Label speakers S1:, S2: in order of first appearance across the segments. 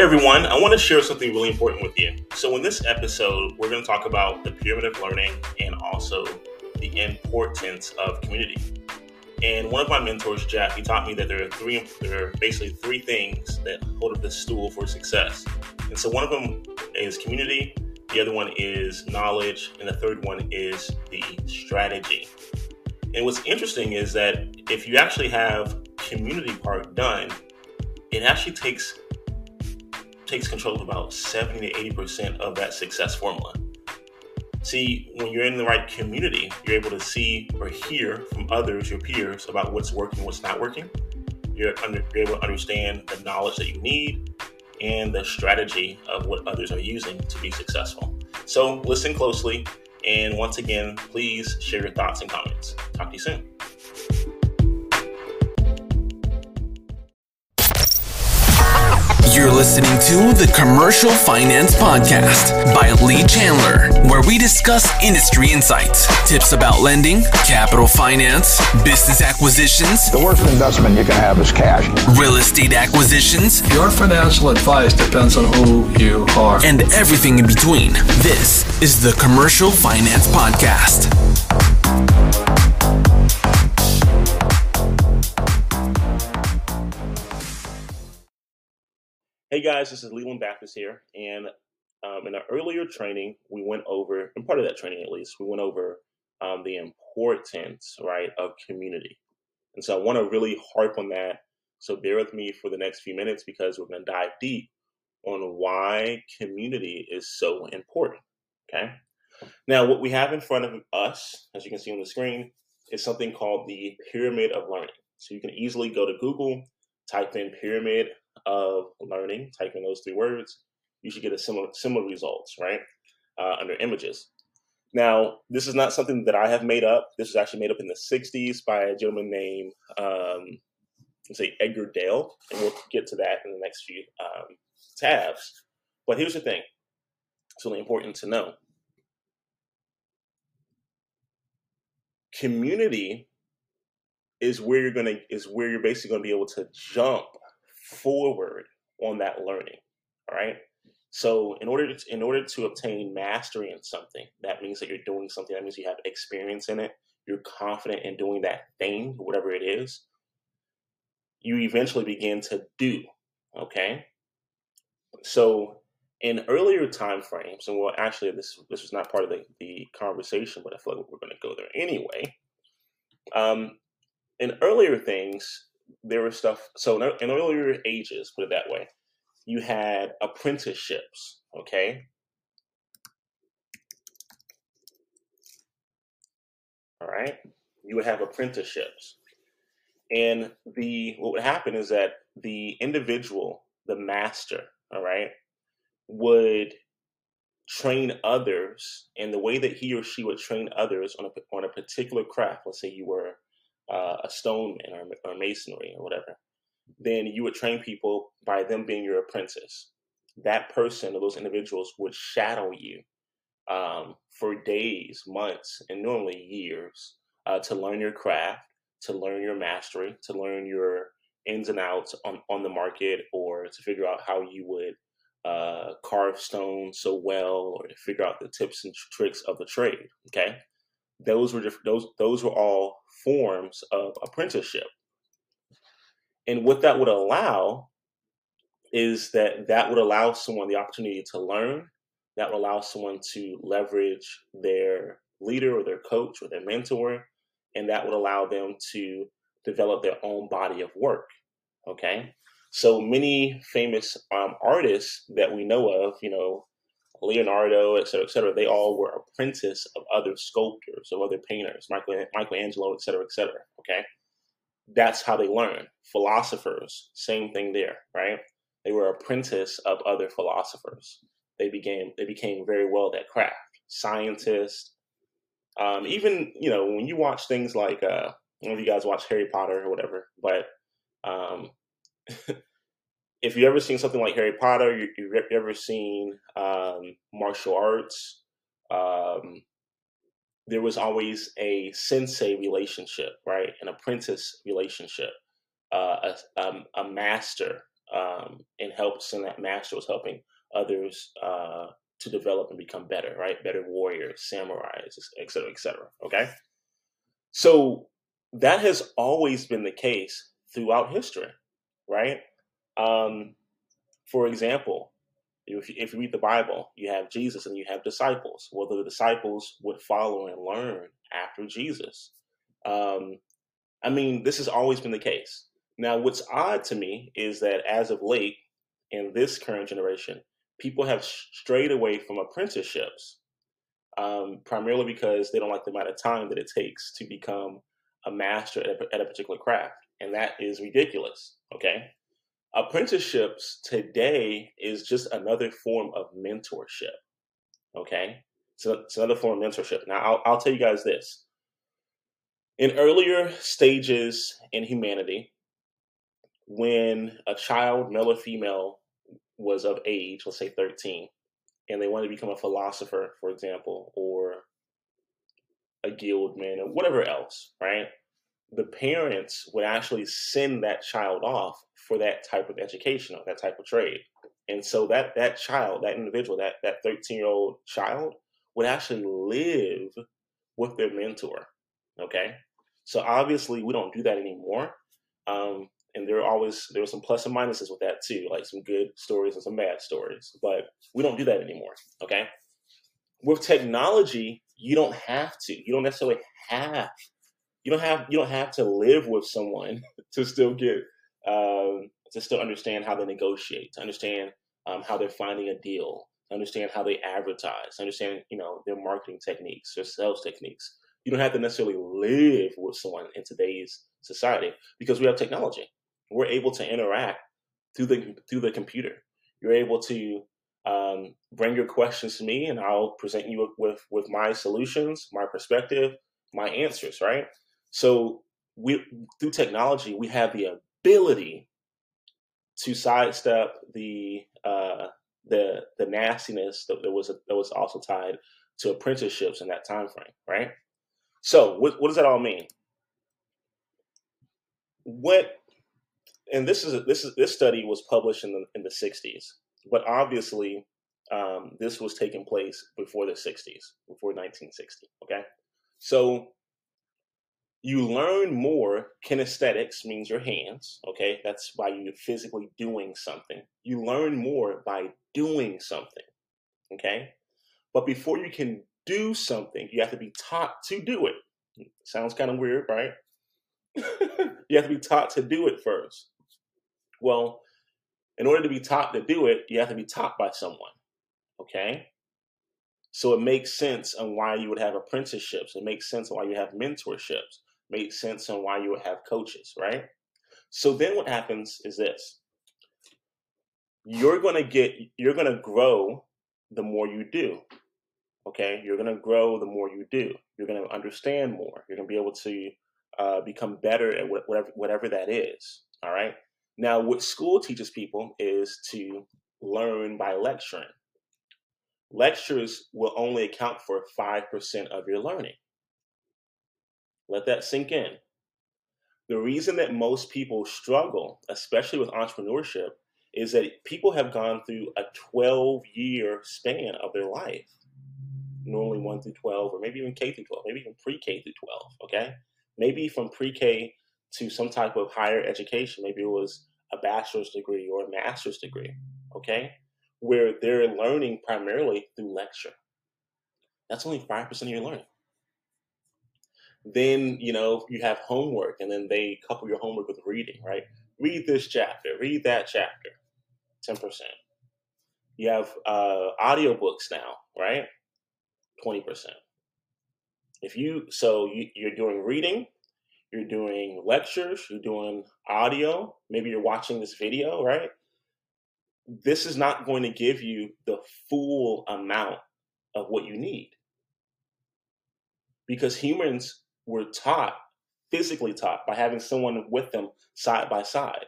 S1: Everyone, I want to share something really important with you. So, in this episode, we're going to talk about the pyramid of learning and also the importance of community. And one of my mentors, Jeff, he taught me that there are three, there are basically three things that hold up the stool for success. And so, one of them is community, the other one is knowledge, and the third one is the strategy. And what's interesting is that if you actually have community part done, it actually takes takes control of about 70 to 80% of that success formula. See, when you're in the right community, you're able to see or hear from others, your peers, about what's working, what's not working. You're, under, you're able to understand the knowledge that you need and the strategy of what others are using to be successful. So listen closely, and once again, please share your thoughts and comments. Talk to you soon.
S2: You're listening to the Commercial Finance Podcast by Lee Chandler, where we discuss industry insights, tips about lending, capital finance, business acquisitions,
S3: The worst investment you can have is cash.
S2: real estate acquisitions,
S4: Your financial advice depends on who you are.
S2: and everything in between. This is the Commercial Finance Podcast.
S1: Guys, this is Leland Baptist here, and um, in our earlier training, we went over, and part of that training at least, we went over um, the importance, right, of community. And so I want to really harp on that. So bear with me for the next few minutes because we're going to dive deep on why community is so important. Okay. Now, what we have in front of us, as you can see on the screen, is something called the pyramid of learning. So you can easily go to Google, type in pyramid of learning, typing those three words, you should get a similar similar results, right? Uh, under images. Now, this is not something that I have made up. This was actually made up in the '60s by a gentleman named, um, say, Edgar Dale, and we'll get to that in the next few um, tabs. But here's the thing: it's really important to know. Community is where you're gonna is where you're basically gonna be able to jump forward on that learning. All right. So in order to in order to obtain mastery in something, that means that you're doing something. That means you have experience in it. You're confident in doing that thing, whatever it is. You eventually begin to do. Okay. So in earlier time frames, and well, actually, this this was not part of the, the conversation, but I feel like we're going to go there anyway. Um, in earlier things, there was stuff. So in, earlier ages, put it that way, you had apprenticeships. Okay. All right. You would have apprenticeships, and the what would happen is that the individual, the master, all right, would train others, and the way that he or she would train others on a on a particular craft. Let's say you were uh, a stoneman or, or masonry or whatever, then you would train people by them being your apprentice. That person or those individuals would shadow you um, for days, months, and normally years uh, to learn your craft, to learn your mastery, to learn your ins and outs on, on the market, or to figure out how you would uh, carve stone so well, or to figure out the tips and tricks of the trade. Okay, those were those those were all forms of apprenticeship. And what that would allow is that that would allow someone the opportunity to learn, that would allow someone to leverage their leader or their coach or their mentor, and that would allow them to develop their own body of work. Okay. So many famous um, artists that we know of, you know, Leonardo, et cetera, et cetera, they all were apprentice of other sculptors, of other painters, Michael, Michelangelo, et cetera, et cetera. Okay. That's how they learn. Philosophers, same thing there, right? They were apprentice of other philosophers. They became they became very well at that craft. Scientists, um, even you know when you watch things like uh, I don't know if you guys watch Harry Potter or whatever, but um, if you've ever seen something like Harry Potter, you, you've ever seen um, martial arts, um, there was always a sensei relationship, right? An apprentice relationship, uh, a, um, a master um, and helps, and that master was helping others uh, to develop and become better, right? Better warriors, samurais, et cetera, et cetera. Okay. So that has always been the case throughout history, right? Um, for example, if you, if you read the Bible, you have Jesus and you have disciples. Well, the disciples would follow and learn after Jesus. Um, I mean, this has always been the case. Now, what's odd to me is that as of late, in this current generation, people have strayed away from apprenticeships, um, primarily because they don't like the amount of time that it takes to become a master at a, at a particular craft. And that is ridiculous. Okay. Apprenticeships today is just another form of mentorship. Okay. So it's another form of mentorship. Now, I'll, I'll tell you guys this. In earlier stages in humanity, when a child, male or female, was of age, let's say 13, and they wanted to become a philosopher, for example, or a guildman or whatever else, right? The parents would actually send that child off for that type of education or that type of trade. And so that that child, that individual, that that 13 year old child would actually live with their mentor. Okay. So obviously we don't do that anymore. Um, and there are always there are some plus and minuses with that too, like some good stories and some bad stories. But we don't do that anymore. Okay. With technology, you don't have to. You don't necessarily have. You don't have. You don't have to live with someone to still get um, to still understand how they negotiate, to understand um, how they're finding a deal, to understand how they advertise, to understand you know their marketing techniques, their sales techniques. You don't have to necessarily live with someone in today's society because we have technology we're able to interact through the through the computer. You're able to um, bring your questions to me, and I'll present you with, with with my solutions, my perspective, my answers. Right. So we through technology, we have the ability to sidestep the uh, the the nastiness that, was that was also tied to apprenticeships in that time frame. Right. So what, what does that all mean? What and this is this is this study was published in the in the 60s, but obviously um, this was taking place before the 60s, before 1960. Okay, so you learn more. Kinesthetics means your hands. Okay, that's by you physically doing something. You learn more by doing something. Okay, but before you can do something, you have to be taught to do it. Sounds kind of weird, right? you have to be taught to do it first. Well, in order to be taught to do it, you have to be taught by someone. Okay? So it makes sense on why you would have apprenticeships. It makes sense on why you have mentorships. Makes sense on why you would have coaches, right? So then what happens is this. You're gonna get you're gonna grow the more you do. Okay, you're gonna grow the more you do. You're gonna understand more. You're gonna be able to uh, become better at whatever whatever that is. All right. Now, what school teaches people is to learn by lecturing. Lectures will only account for 5% of your learning. Let that sink in. The reason that most people struggle, especially with entrepreneurship, is that people have gone through a 12 year span of their life. Normally 1 through 12, or maybe even K through 12, maybe even pre K through 12, okay? Maybe from pre K to some type of higher education. Maybe it was a bachelor's degree or a master's degree, okay? Where they're learning primarily through lecture. That's only 5% of your learning. Then, you know, you have homework and then they couple your homework with reading, right? Read this chapter, read that chapter, 10%. You have uh, audiobooks now, right? 20%. If you, so you, you're doing reading, you're doing lectures, you're doing audio, maybe you're watching this video, right? This is not going to give you the full amount of what you need. Because humans were taught, physically taught, by having someone with them side by side.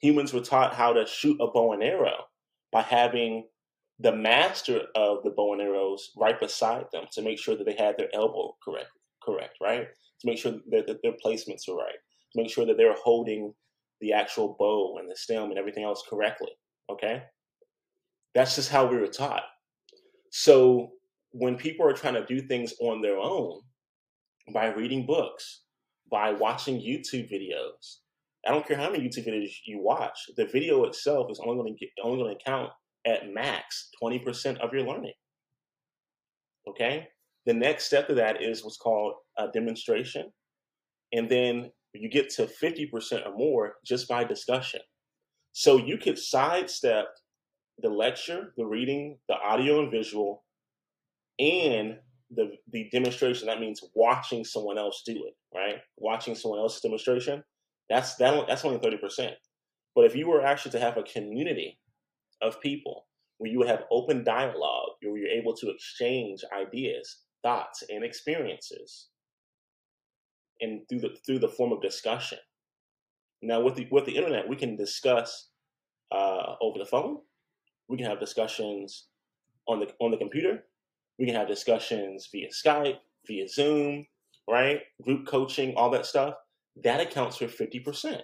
S1: Humans were taught how to shoot a bow and arrow by having the master of the bow and arrows right beside them to make sure that they had their elbow correct, correct, right? to make sure that, that their placements are right, to make sure that they're holding the actual bow and the stem and everything else correctly. Okay? That's just how we were taught. So when people are trying to do things on their own by reading books, by watching YouTube videos, I don't care how many YouTube videos you watch, the video itself is only going to only going to count at max 20% of your learning. Okay? The next step of that is what's called a demonstration. And then you get to 50% or more just by discussion. So you could sidestep the lecture, the reading, the audio and visual, and the the demonstration. That means watching someone else do it, right? Watching someone else's demonstration. That's that. That's only thirty percent. But if you were actually to have a community of people where you have open dialogue, where you're able to exchange ideas, thoughts, and experiences, and through the through the form of discussion. Now, with the with the internet, we can discuss uh, over the phone. We can have discussions on the on the computer. We can have discussions via Skype, via Zoom, right? Group coaching, all that stuff. That accounts for fifty percent.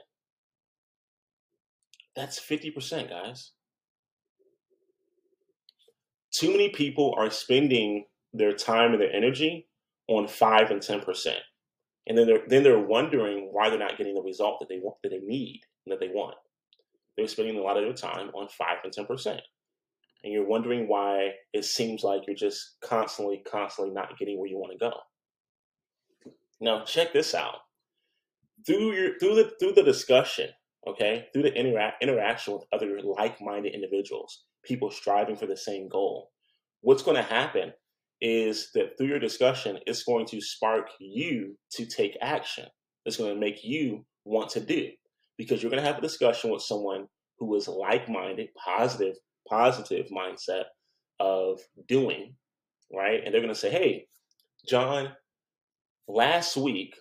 S1: That's fifty percent, guys. Too many people are spending their time and their energy on five and ten percent and then they're then they're wondering why they're not getting the result that they want that they need and that they want. They're spending a lot of their time on five and ten percent, and you're wondering why it seems like you're just constantly, constantly not getting where you want to go. Now, check this out. Through your through the through the discussion, okay, through the interact interaction with other like-minded individuals, people striving for the same goal, what's going to happen is that through your discussion, it's going to spark you to take action. It's going to make you want to do because you're going to have a discussion with someone who is like-minded, positive, positive mindset of doing, right? And they're going to say, "Hey, John, last week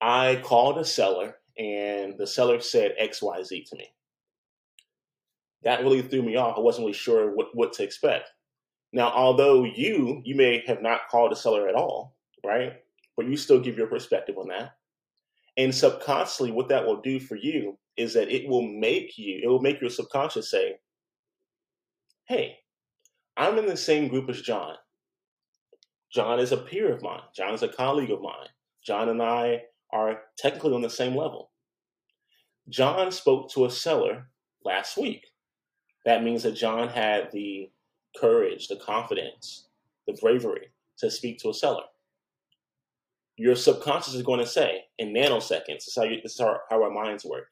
S1: I called a seller and the seller said XYZ to me. That really threw me off. I wasn't really sure what, what to expect. Now, although you you may have not called a seller at all, right? But you still give your perspective on that. And subconsciously, what that will do for you is that it will make you, it will make your subconscious say, hey, I'm in the same group as John. John is a peer of mine. John is a colleague of mine. John and I are technically on the same level. John spoke to a seller last week. That means that John had the courage, the confidence, the bravery to speak to a seller. Your subconscious is going to say in nanoseconds, this is how, you, this is how, how our minds work.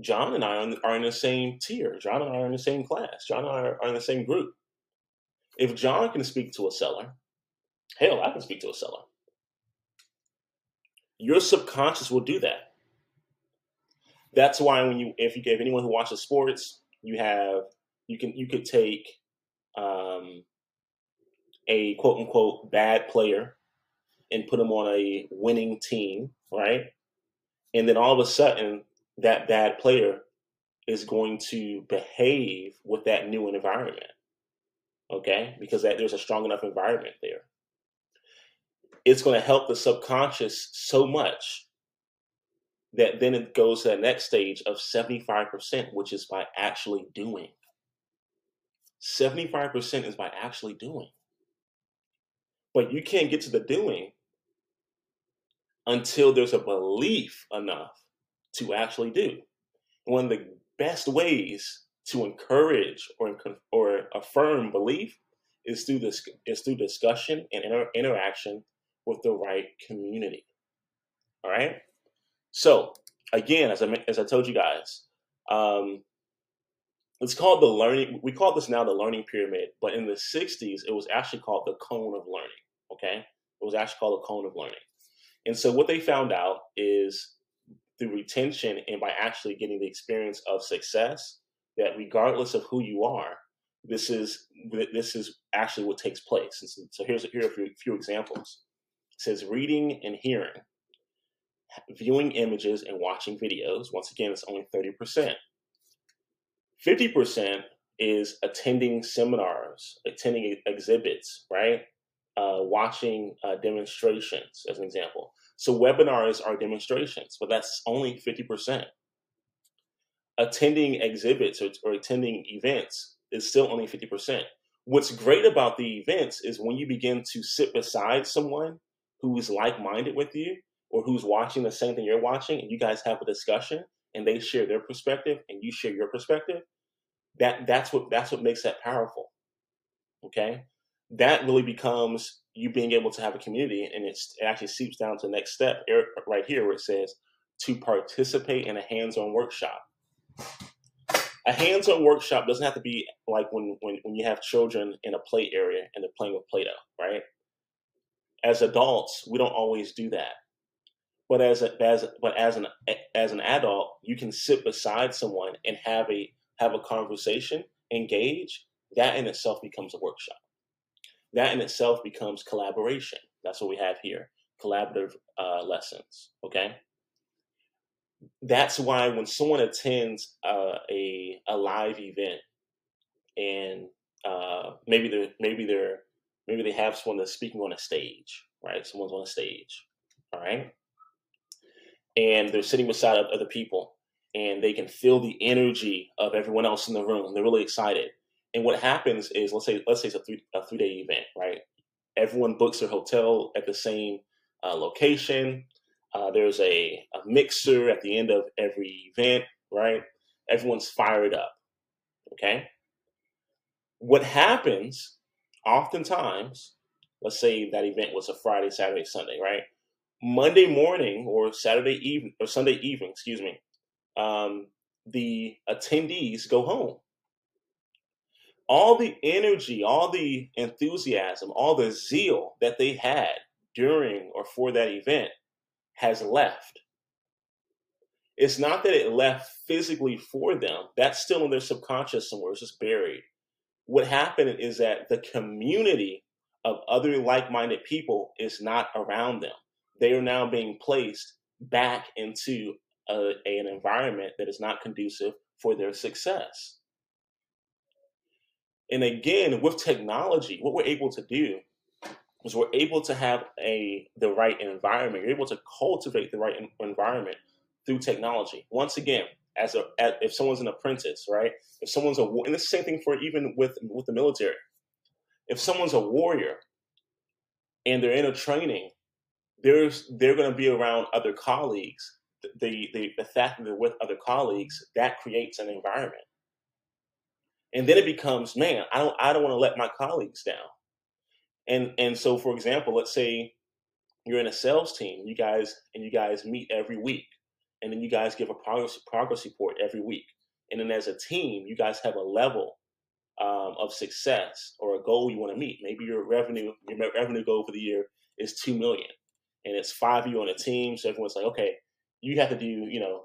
S1: John and I are in, the same tier. John and I are in the same class. John and I are, are in the same group. If John can speak to a seller, hell, I can speak to a seller. Your subconscious will do that. That's why when you, if you give anyone who watches sports, you have you can you could take um, a quote unquote bad player and put him on a winning team, right? And then all of a sudden, that bad player is going to behave with that new environment, okay? Because that, there's a strong enough environment there. It's going to help the subconscious so much that then it goes to the next stage of 75%, which is by actually doing. 75% is by actually doing. But you can't get to the doing until there's a belief enough to actually do. One of the best ways to encourage or, or affirm belief is through this is through discussion and inter- interaction with the right community. All right. So again, as I as I told you guys, um, it's called the learning we call this now the learning pyramid but in the 60s it was actually called the cone of learning okay it was actually called the cone of learning and so what they found out is through retention and by actually getting the experience of success that regardless of who you are this is this is actually what takes place. And so, so here's here are a few, few examples. It says reading and hearing viewing images and watching videos. Once again it's only 30% 50% is attending seminars, attending exhibits, right? Uh, watching uh, demonstrations, as an example. So webinars are demonstrations, but that's only 50%. Attending exhibits or, or attending events is still only 50%. What's great about the events is when you begin to sit beside someone who's like minded with you or who's watching the same thing you're watching and you guys have a discussion and they share their perspective and you share your perspective that that's what that's what makes that powerful okay that really becomes you being able to have a community and it's, it actually seeps down to the next step er, right here where it says to participate in a hands-on workshop. A hands-on workshop doesn't have to be like when, when, when you have children in a play area and they're playing with play-doh right? As adults we don't always do that. But as a, as but as an as an adult you can sit beside someone and have a have a conversation engage that in itself becomes a workshop that in itself becomes collaboration that's what we have here collaborative uh, lessons okay that's why when someone attends uh, a a live event and uh, maybe they're maybe they're maybe they have someone that's speaking on a stage right someone's on a stage all right and they're sitting beside other people and they can feel the energy of everyone else in the room. They're really excited. And what happens is, let's say, let's say it's a three a three day event, right? Everyone books their hotel at the same uh, location. Uh, there's a, a mixer at the end of every event, right? Everyone's fired up. Okay. What happens oftentimes, let's say that event was a Friday, Saturday, Sunday, right? Monday morning or Saturday evening or Sunday evening, excuse me, um, the attendees go home. All the energy, all the enthusiasm, all the zeal that they had during or for that event has left. It's not that it left physically for them, that's still in their subconscious somewhere, it's just buried. What happened is that the community of other like minded people is not around them they are now being placed back into a, an environment that is not conducive for their success. And again, with technology, what we're able to do is we're able to have a the right environment. You're able to cultivate the right environment through technology. Once again, as a as, if someone's an apprentice, right? If someone's a and the same thing for even with with the military. If someone's a warrior and they're in a training there's they're going to be around other colleagues. The, the the fact that they're with other colleagues that creates an environment, and then it becomes, man, I don't I don't want to let my colleagues down, and and so for example, let's say you're in a sales team, you guys and you guys meet every week, and then you guys give a progress progress report every week, and then as a team, you guys have a level um, of success or a goal you want to meet. Maybe your revenue your revenue goal for the year is two million and it's five of you on a team. So everyone's like, okay, you have to do, you know,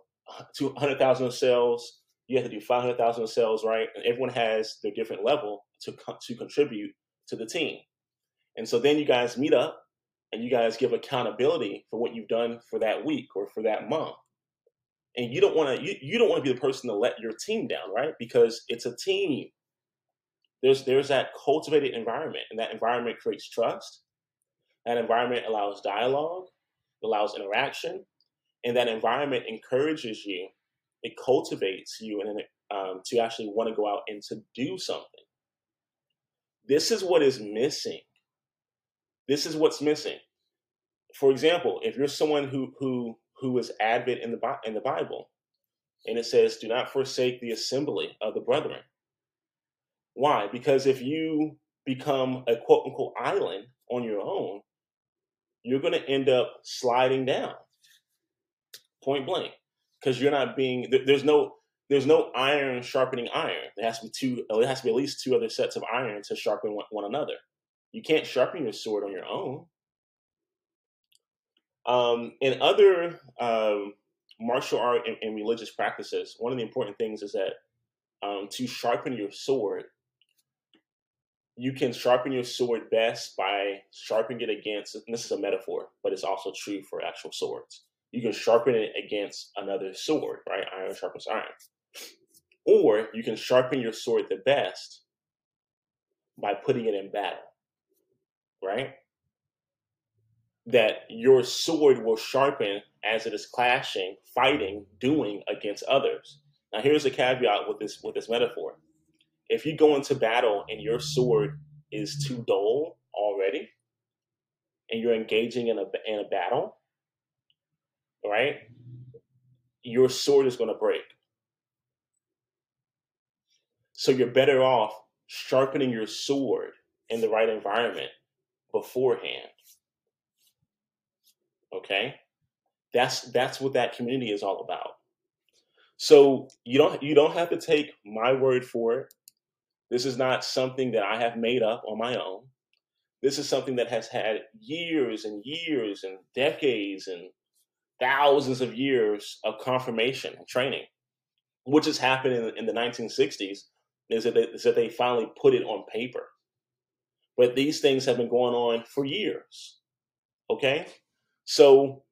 S1: 200,000 sales. You have to do 500,000 sales, right? And everyone has their different level to, to contribute to the team. And so then you guys meet up and you guys give accountability for what you've done for that week or for that month. And you don't want to, you, you don't want to be the person to let your team down, right? Because it's a team. There's, there's that cultivated environment and that environment creates trust that environment allows dialogue, allows interaction, and that environment encourages you, it cultivates you and um, to actually want to go out and to do something. This is what is missing. This is what's missing. For example, if you're someone who who who is avid in the in the Bible, and it says, "Do not forsake the assembly of the brethren." Why? Because if you become a quote unquote island on your own, you're going to end up sliding down point blank because you're not being there's no there's no iron sharpening iron. There has to be two it has to be at least two other sets of iron to sharpen one, one another. You can't sharpen your sword on your own. Um, in other um, martial art and, and, religious practices one of the important things is that um, to sharpen your sword you can sharpen your sword best by sharpening it against, and this is a metaphor, but it's also true for actual swords. You can sharpen it against another sword, right? Iron sharpens iron. Or you can sharpen your sword the best by putting it in battle, right? that your sword will sharpen as it is clashing, fighting, doing against others. Now here's a caveat with this with this metaphor. If you go into battle and your sword is too dull already, and you're engaging in a in a battle, right? Your sword is going to break. So you're better off sharpening your sword in the right environment beforehand. Okay? That's that's what that community is all about. So you don't you don't have to take my word for it. This is not something that I have made up on my own. This is something that has had years and years and decades and thousands of years of confirmation and training. What just happened in, in the 1960s is that, they, is that they finally put it on paper. But these things have been going on for years. Okay? So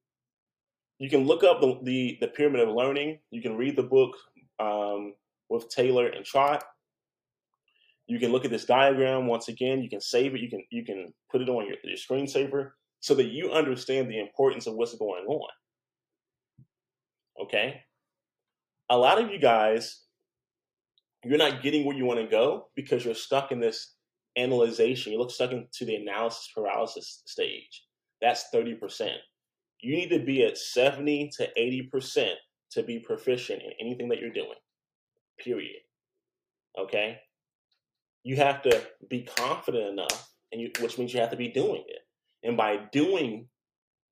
S1: you can look up the, the, the pyramid of learning. You can read the book um, with Taylor and Trot. You can look at this diagram once again. You can save it. You can you can put it on your, your screensaver so that you understand the importance of what's going on. Okay. A lot of you guys, you're not getting where you want to go because you're stuck in this analyzation. You look stuck into the analysis paralysis stage. That's 30%. You need to be at 70 to 80% to be proficient in anything that you're doing. Period. Okay? You have to be confident enough, and you, which means you have to be doing it. And by doing,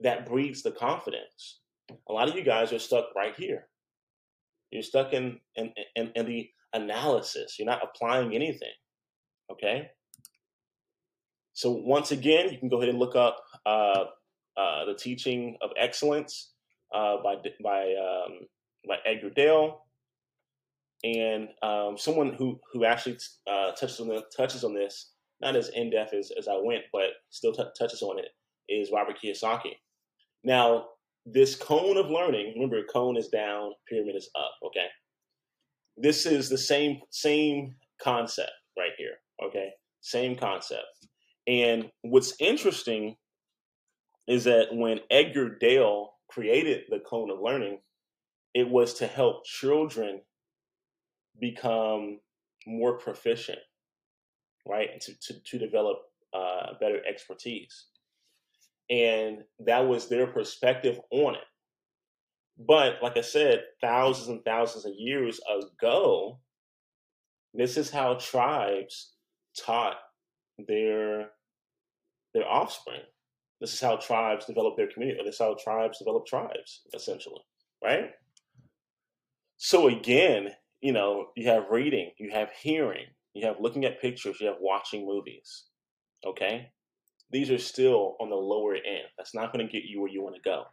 S1: that breeds the confidence. A lot of you guys are stuck right here. You're stuck in in, in, in the analysis. You're not applying anything. Okay? So once again, you can go ahead and look up uh, uh, the Teaching of Excellence uh, by by um, by Edgar Dale, and um, someone who who actually uh, touches on the, touches on this not as in depth as, as I went, but still touches on it is Robert Kiyosaki. Now, this cone of learning, remember, cone is down, pyramid is up. Okay, this is the same same concept right here. Okay, same concept. And what's interesting is that when Edgar Dale created the cone of learning, it was to help children become more proficient, right? To, to, to develop uh, better expertise. And that was their perspective on it. But like I said, thousands and thousands of years ago, this is how tribes taught their their offspring. This is how tribes develop their community. This is how tribes develop tribes, essentially, right? So again, you know, you have reading, you have hearing, you have looking at pictures, you have watching movies. Okay? These are still on the lower end. That's not going to get you where you want to go.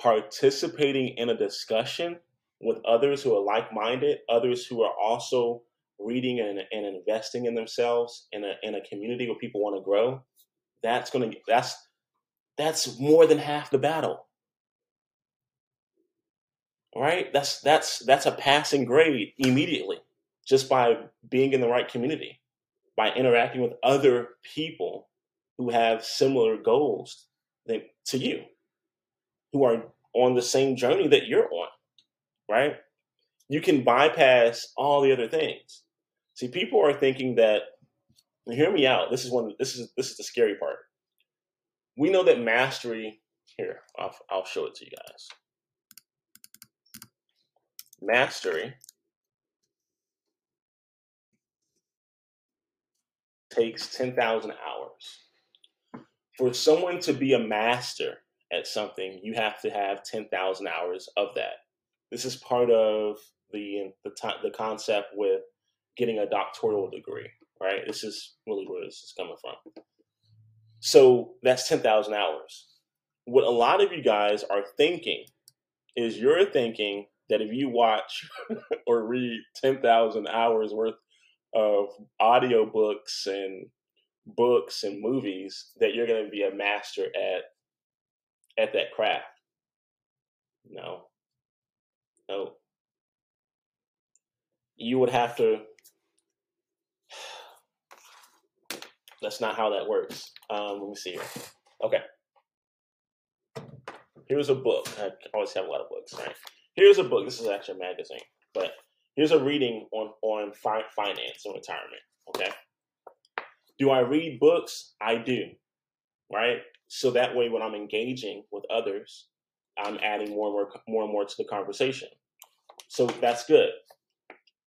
S1: Participating in a discussion with others who are like minded, others who are also reading and, and investing in themselves in a in a community where people want to grow, that's gonna that's that's more than half the battle. Right? That's that's that's a passing grade immediately just by being in the right community, by interacting with other people who have similar goals than, to you, who are on the same journey that you're on, right? You can bypass all the other things. See, people are thinking that. Hear me out. This is one. This is this is the scary part. We know that mastery. Here, I'll, I'll show it to you guys. Mastery takes 10,000 hours. For someone to be a master at something, you have to have 10,000 hours of that. This is part of the the, the concept with getting a doctoral degree, right? This is really where this is coming from. So that's 10,000 hours. What a lot of you guys are thinking is you're thinking that if you watch or read 10,000 hours worth of audiobooks and books and movies that you're going to be a master at at that craft. No. No. You would have to that's not how that works. Um, let me see here. Okay. Here's a book. I always have a lot of books, right? Here's a book. This is actually a magazine, but here's a reading on on fi- finance and retirement. Okay. Do I read books? I do, right? So that way, when I'm engaging with others, I'm adding more and more, more and more to the conversation. So that's good.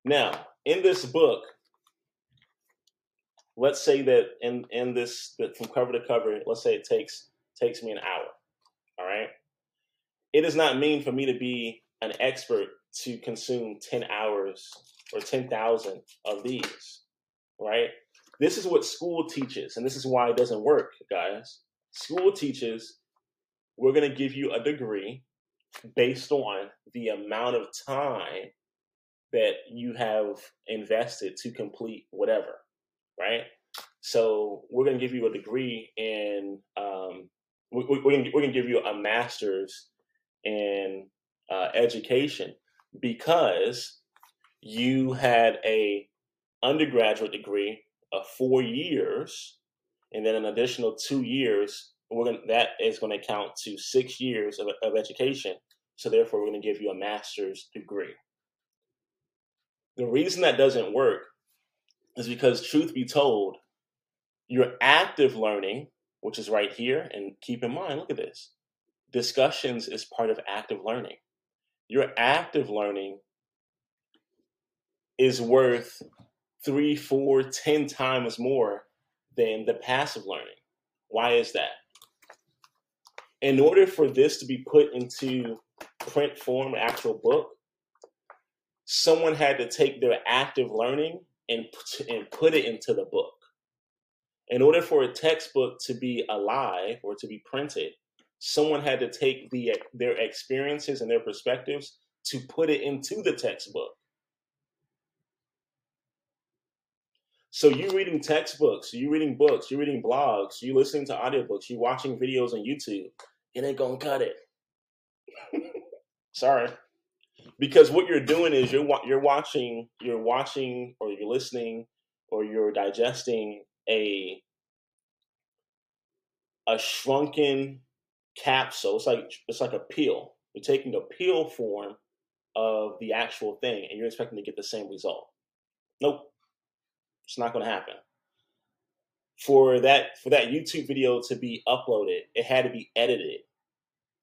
S1: Now, in this book, let's say that in in this from cover to cover, let's say it takes takes me an hour. All right. It does not mean for me to be an expert to consume 10 hours or 10,000 of these, right? This is what school teaches, and this is why it doesn't work, guys. School teaches we're going to give you a degree based on the amount of time that you have invested to complete whatever, right? So we're going to give you a degree in, um, we, we're going to give you a master's in uh, education because you had a undergraduate degree of four years and then an additional two years we're going that is going to count to six years of, of education. So therefore we're going to give you a master's degree. The reason that doesn't work is because truth be told your active learning which is right here and keep in mind look at this discussions is part of active learning your active learning is worth three, four, ten times more than the passive learning. Why is that? In order for this to be put into print form, actual book, someone had to take their active learning and and put it into the book. In order for a textbook to be alive or to be printed, someone had to take the their experiences and their perspectives to put it into the textbook. So you're reading textbooks, you're reading books, you're reading blogs, you're listening to audiobooks, you're watching videos on YouTube, it ain't gonna cut it. Sorry, because what you're doing is you're you're watching, you're watching, or you're listening, or you're digesting a a shrunken capsule. It's like it's like a peel. You're taking a peel form of the actual thing, and you're expecting to get the same result. Nope. It's not going to happen. For that for that YouTube video to be uploaded, it had to be edited.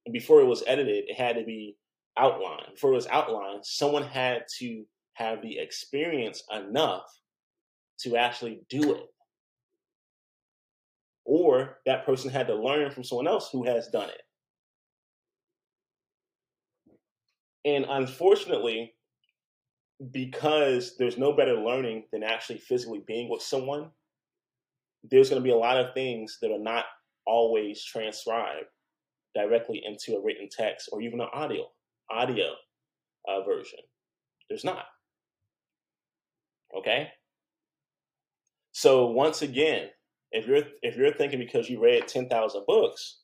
S1: And before it was edited, it had to be outlined. Before it was outlined, someone had to have the experience enough to actually do it. Or that person had to learn from someone else who has done it. And unfortunately, because there's no better learning than actually physically being with someone, there's going to be a lot of things that are not always transcribed directly into a written text or even an audio audio uh, version. There's not. Okay. So once again, if you're if you're thinking because you read ten thousand books,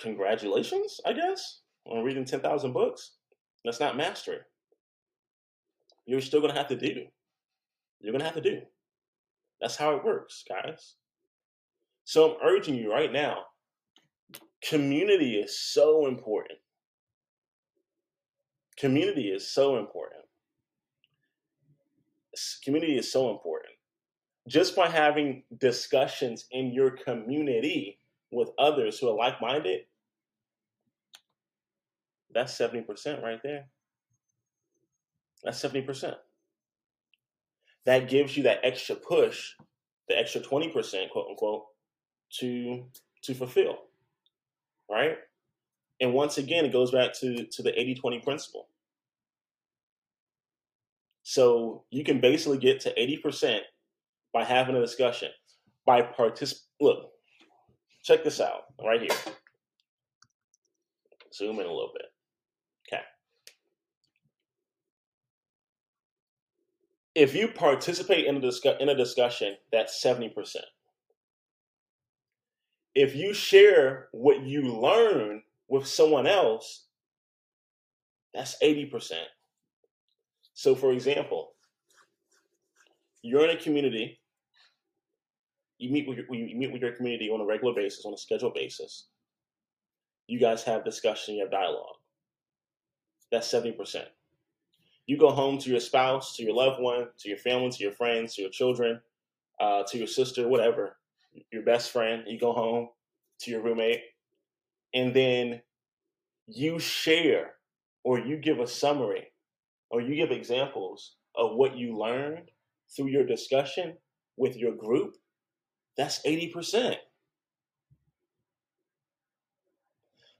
S1: congratulations, I guess, on reading ten thousand books. That's not mastery. You're still to have to do. You're to have to do. That's how it works, guys. So I'm urging you right now community is so important. Community is so important. Community is so important. Just by having discussions in your community with others who are like minded, that's 70% right there. That's 70%. That gives you that extra push, the extra 20%, quote unquote, to to fulfill. Right? And once again, it goes back to, to the 80-20 principle. So you can basically get to 80% by having a discussion. By particip look, check this out right here. Zoom in a little bit. Okay. If you participate in a, discuss- in a discussion, that's 70%. If you share what you learn with someone else, that's 80%. So, for example, you're in a community, you meet with your, you meet with your community on a regular basis, on a scheduled basis. You guys have discussion, you have dialogue. That's seventy percent. You go home to your spouse, to your loved one, to your family, to your friends, to your children, uh, to your sister, whatever, your best friend. You go home to your roommate, and then you share or you give a summary or you give examples of what you learned through your discussion with your group, that's 80%.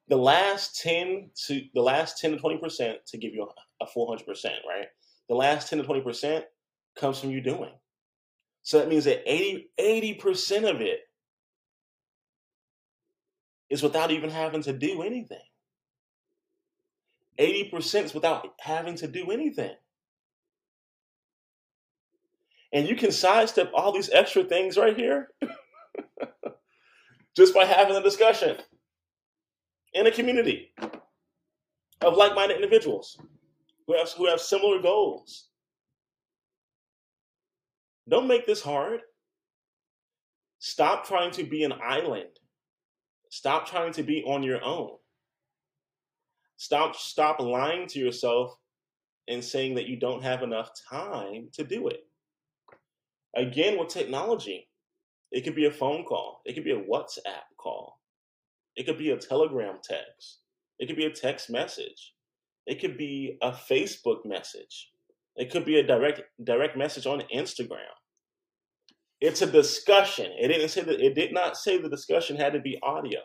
S1: The last 10 to the last 10 to 20% to give you a, a full 100%, right? The last 10 to 20% comes from you doing. So that means that 80, 80% of it is without even having to do anything. 80% is without having to do anything. And you can sidestep all these extra things right here just by having a discussion in a community of like minded individuals who have, who have similar goals. Don't make this hard. Stop trying to be an island. Stop trying to be on your own. Stop stop lying to yourself and saying that you don't have enough time to do it. Again, with technology, it could be a phone call, it could be a WhatsApp call, it could be a Telegram text, it could be a text message, it could be a Facebook message, it could be a direct direct message on Instagram. It's a discussion. It didn't say that it did not say the discussion had to be audio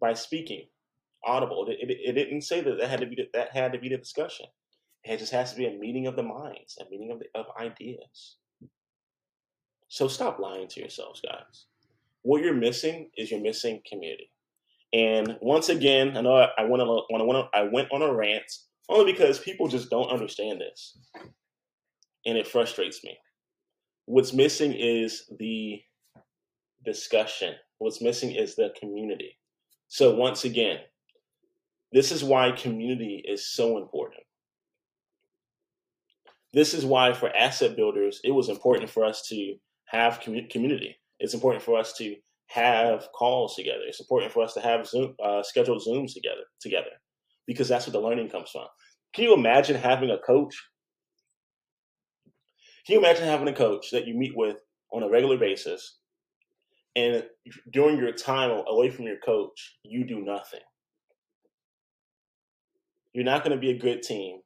S1: by speaking audible. It, it, it, didn't say that that had to be that had to be the discussion. It just has to be a meeting of the minds, a meeting of the, of ideas. So stop lying to yourselves, guys. What you're missing is you're missing community. And once again, I know I, went on a, on, I went on a rant only because people just don't understand this, and it frustrates me. What's missing is the discussion. What's missing is the community. So once again, this is why community is so important. This is why, for asset builders, it was important for us to have community. It's important for us to have calls together. It's important for us to have Zoom, uh, scheduled Zooms together, together, because that's where the learning comes from. Can you imagine having a coach? Can you imagine having a coach that you meet with on a regular basis, and during your time away from your coach, you do nothing? you're not going to be a good team.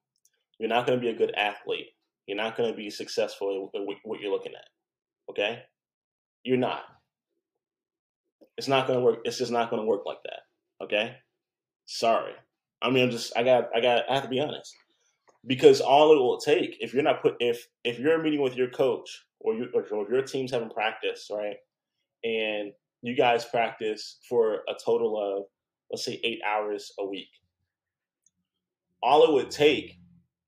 S1: You're not going to be a good athlete. You're not going to be successful in what you're looking at. Okay? You're not. It's not going to work. It's just not going to work like that. Okay? Sorry. I mean, I'm just, I got, I got, I have to be honest. Because all it will take, if you're not put, if, if you're meeting with your coach or, you, or your team's having practice, right? And you guys practice for a total of, let's say, eight hours a week all it would take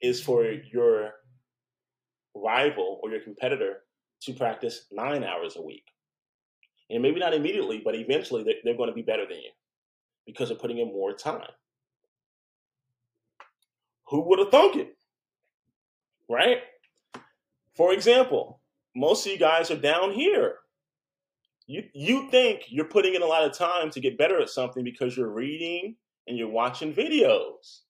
S1: is for your rival or your competitor to practice nine hours a week. And maybe not immediately, but eventually they're, they're going to be better than you because they're putting in more time. Who would have thunk it? Right? For example, most of you guys are down here. You, you think you're putting in a lot of time to get better at something because you're reading and you're watching videos.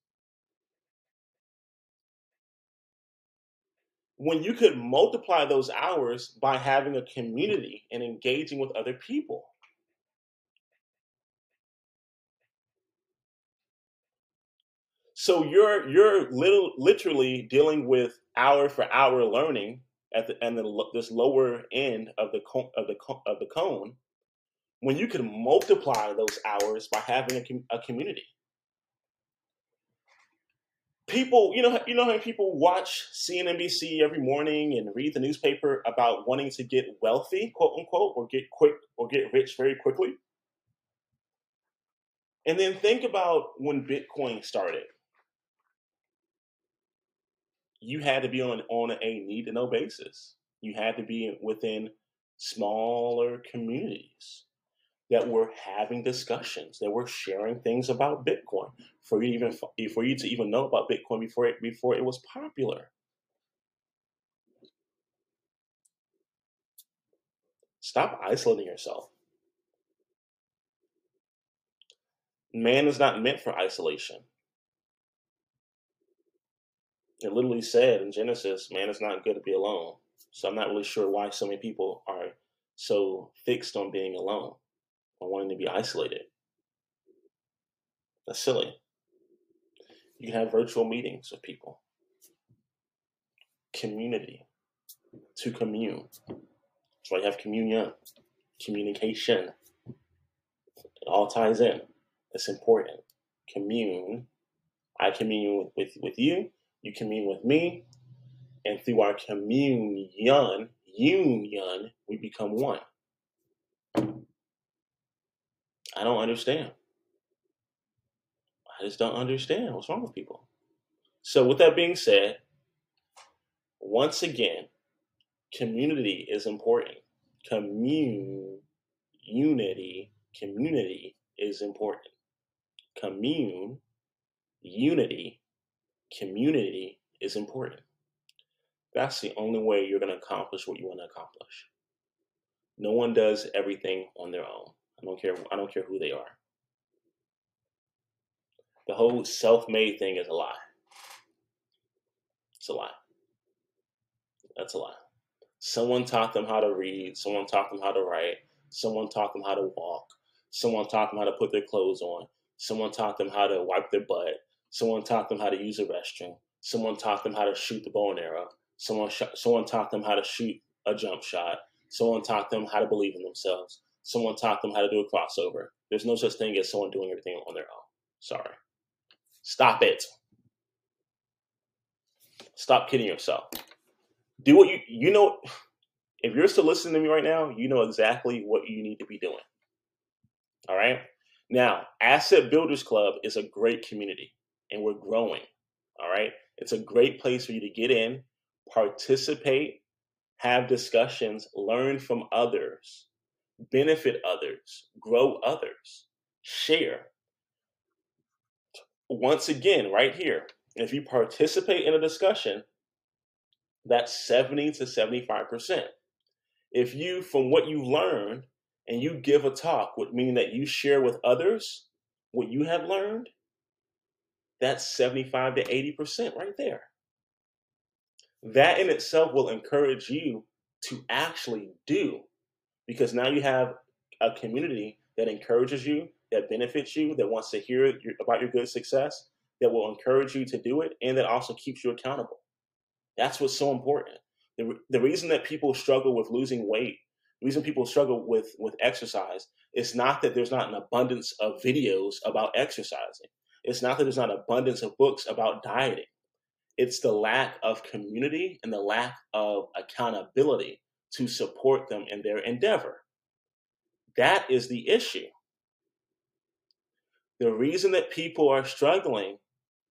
S1: When you could multiply those hours by having a community and engaging with other people. So you're you're little, literally dealing with hour for hour learning at the and the, this lower end of the of the of the cone when you can multiply those hours by having a, a community people, you know, you know how people watch CNBC every morning and read the newspaper about wanting to get wealthy, quote unquote, or get quick or get rich very quickly. And then think about when Bitcoin started. You had to be on on a need to know basis. You had to be within smaller communities that we're having discussions, that we're sharing things about Bitcoin for you even for you to even know about Bitcoin before it before it was popular. Stop isolating yourself. Man is not meant for isolation. It literally said in Genesis, man is not good to be alone. So I'm not really sure why so many people are so fixed on being alone or wanting to be isolated. That's silly. You can have virtual meetings with people. Community. To commune. That's why you have communion. Communication. It all ties in. It's important. Commune. I commune with, with you. You commune with me. And through our communion, union, we become one. I don't understand. I just don't understand what's wrong with people. So, with that being said, once again, community is important. Commune, unity, community is important. Commune, unity, community is important. That's the only way you're going to accomplish what you want to accomplish. No one does everything on their own. I don't care. I don't care who they are. The whole self-made thing is a lie. It's a lie. That's a lie. Someone taught them how to read. Someone taught them how to write. Someone taught them how to walk. Someone taught them how to put their clothes on. Someone taught them how to wipe their butt. Someone taught them how to use a restroom. Someone taught them how to shoot the bow and arrow. Someone sh- someone taught them how to shoot a jump shot. Someone taught them how to believe in themselves. Someone taught them how to do a crossover. There's no such thing as someone doing everything on their own. Sorry. Stop it. Stop kidding yourself. Do what you you know. If you're still listening to me right now, you know exactly what you need to be doing. All right. Now, Asset Builders Club is a great community, and we're growing. All right. It's a great place for you to get in, participate, have discussions, learn from others, benefit others, grow others, share once again, right here, if you participate in a discussion, that's 70 to 75%. If you, from what you learned, and you give a talk, would mean that you share with others what you have learned, that's 75 to 80% right there. That in itself will encourage you to actually do because now you have a community that encourages you that benefits you, that wants to hear your, about your good success, that will encourage you to do it, and that also keeps you accountable. That's what's so important. The, the reason that people struggle with losing weight, the reason people struggle with, with exercise, is not that there's not an abundance of videos about exercising. It's not that there's not an abundance of books about dieting. It's the lack of community and the lack of accountability to support them in their endeavor. That is the issue. The reason that people are struggling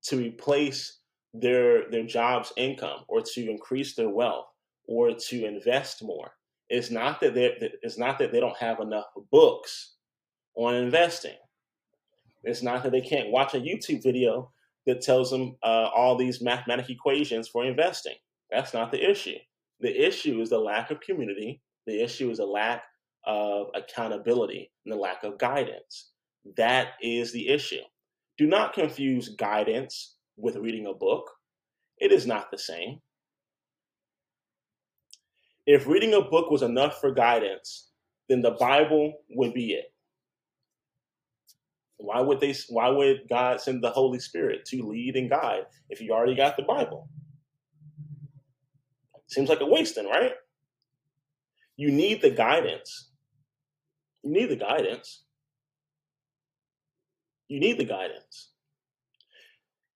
S1: to replace their their job's income or to increase their wealth or to invest more is not that they it's not that they don't have enough books on investing. It's not that they can't watch a YouTube video that tells them uh, all these mathematical equations for investing. That's not the issue. The issue is the lack of community. The issue is a lack of accountability and the lack of guidance. That is the issue. Do not confuse guidance with reading a book. It is not the same. If reading a book was enough for guidance, then the Bible would be it. Why would they why would God send the Holy Spirit to lead and guide if you already got the Bible? Seems like a waste then, right? You need the guidance. You need the guidance. You need the guidance.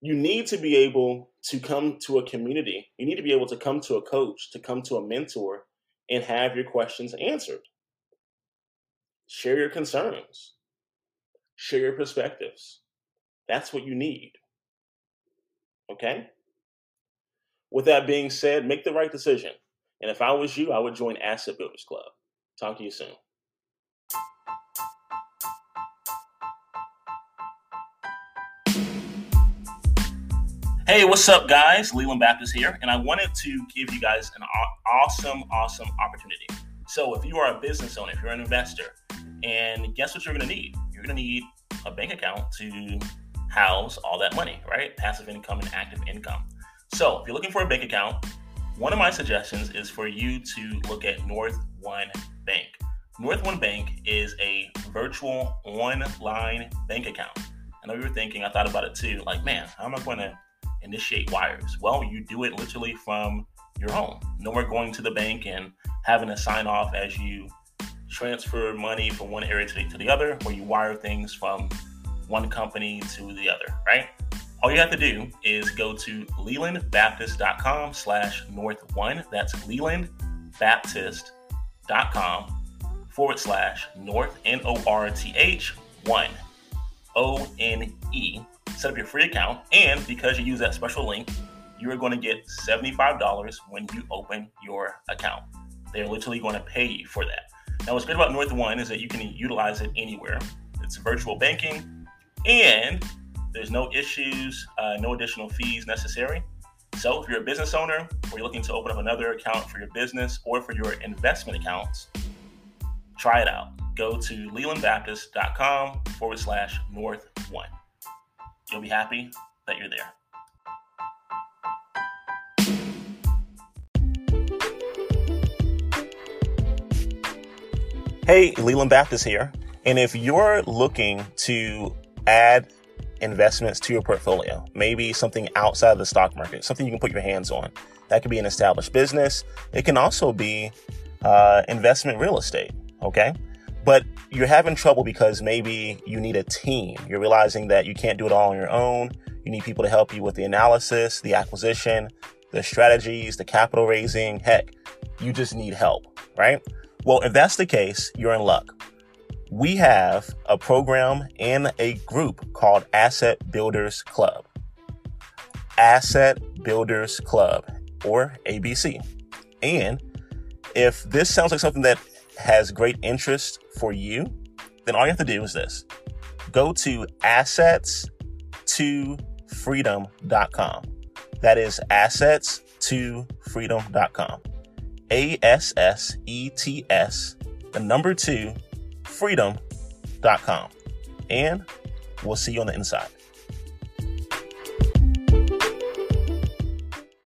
S1: You need to be able to come to a community. You need to be able to come to a coach, to come to a mentor, and have your questions answered. Share your concerns, share your perspectives. That's what you need. Okay? With that being said, make the right decision. And if I was you, I would join Asset Builders Club. Talk to you soon. Hey, what's up, guys? Leland Baptist here, and I wanted to give you guys an awesome, awesome opportunity. So if you are a business owner, if you're an investor, and guess what you're going to need? You're going to need a bank account to house all that money, right? Passive income and active income. So if you're looking for a bank account, one of my suggestions is for you to look at North One Bank. North One Bank is a virtual online bank account. I know you were thinking, I thought about it too, like, man, how am I going to initiate wires? Well, you do it literally from your home. No more going to the bank and having to sign off as you transfer money from one area to the other, or you wire things from one company to the other, right? All you have to do is go to lelandbaptist.com slash north one. That's lelandbaptist.com forward slash north, N O R T H, one, O N E. Set up your free account, and because you use that special link, you are going to get $75 when you open your account. They're literally going to pay you for that. Now, what's great about North One is that you can utilize it anywhere. It's virtual banking, and there's no issues, uh, no additional fees necessary. So, if you're a business owner or you're looking to open up another account for your business or for your investment accounts, try it out. Go to lelandbaptist.com forward slash north one. You'll be happy that you're there. Hey, Leland Baptist here. And if you're looking to add investments to your portfolio, maybe something outside of the stock market, something you can put your hands on, that could be an established business. It can also be uh, investment real estate. Okay. But you're having trouble because maybe you need a team. You're realizing that you can't do it all on your own. You need people to help you with the analysis, the acquisition, the strategies, the capital raising. Heck, you just need help, right? Well, if that's the case, you're in luck. We have a program and a group called Asset Builders Club. Asset Builders Club, or ABC. And if this sounds like something that has great interest for you, then all you have to do is this go to assets to freedom.com. That is assets to freedom.com. A S S E T S, the number two, freedom.com. And we'll see you on the inside.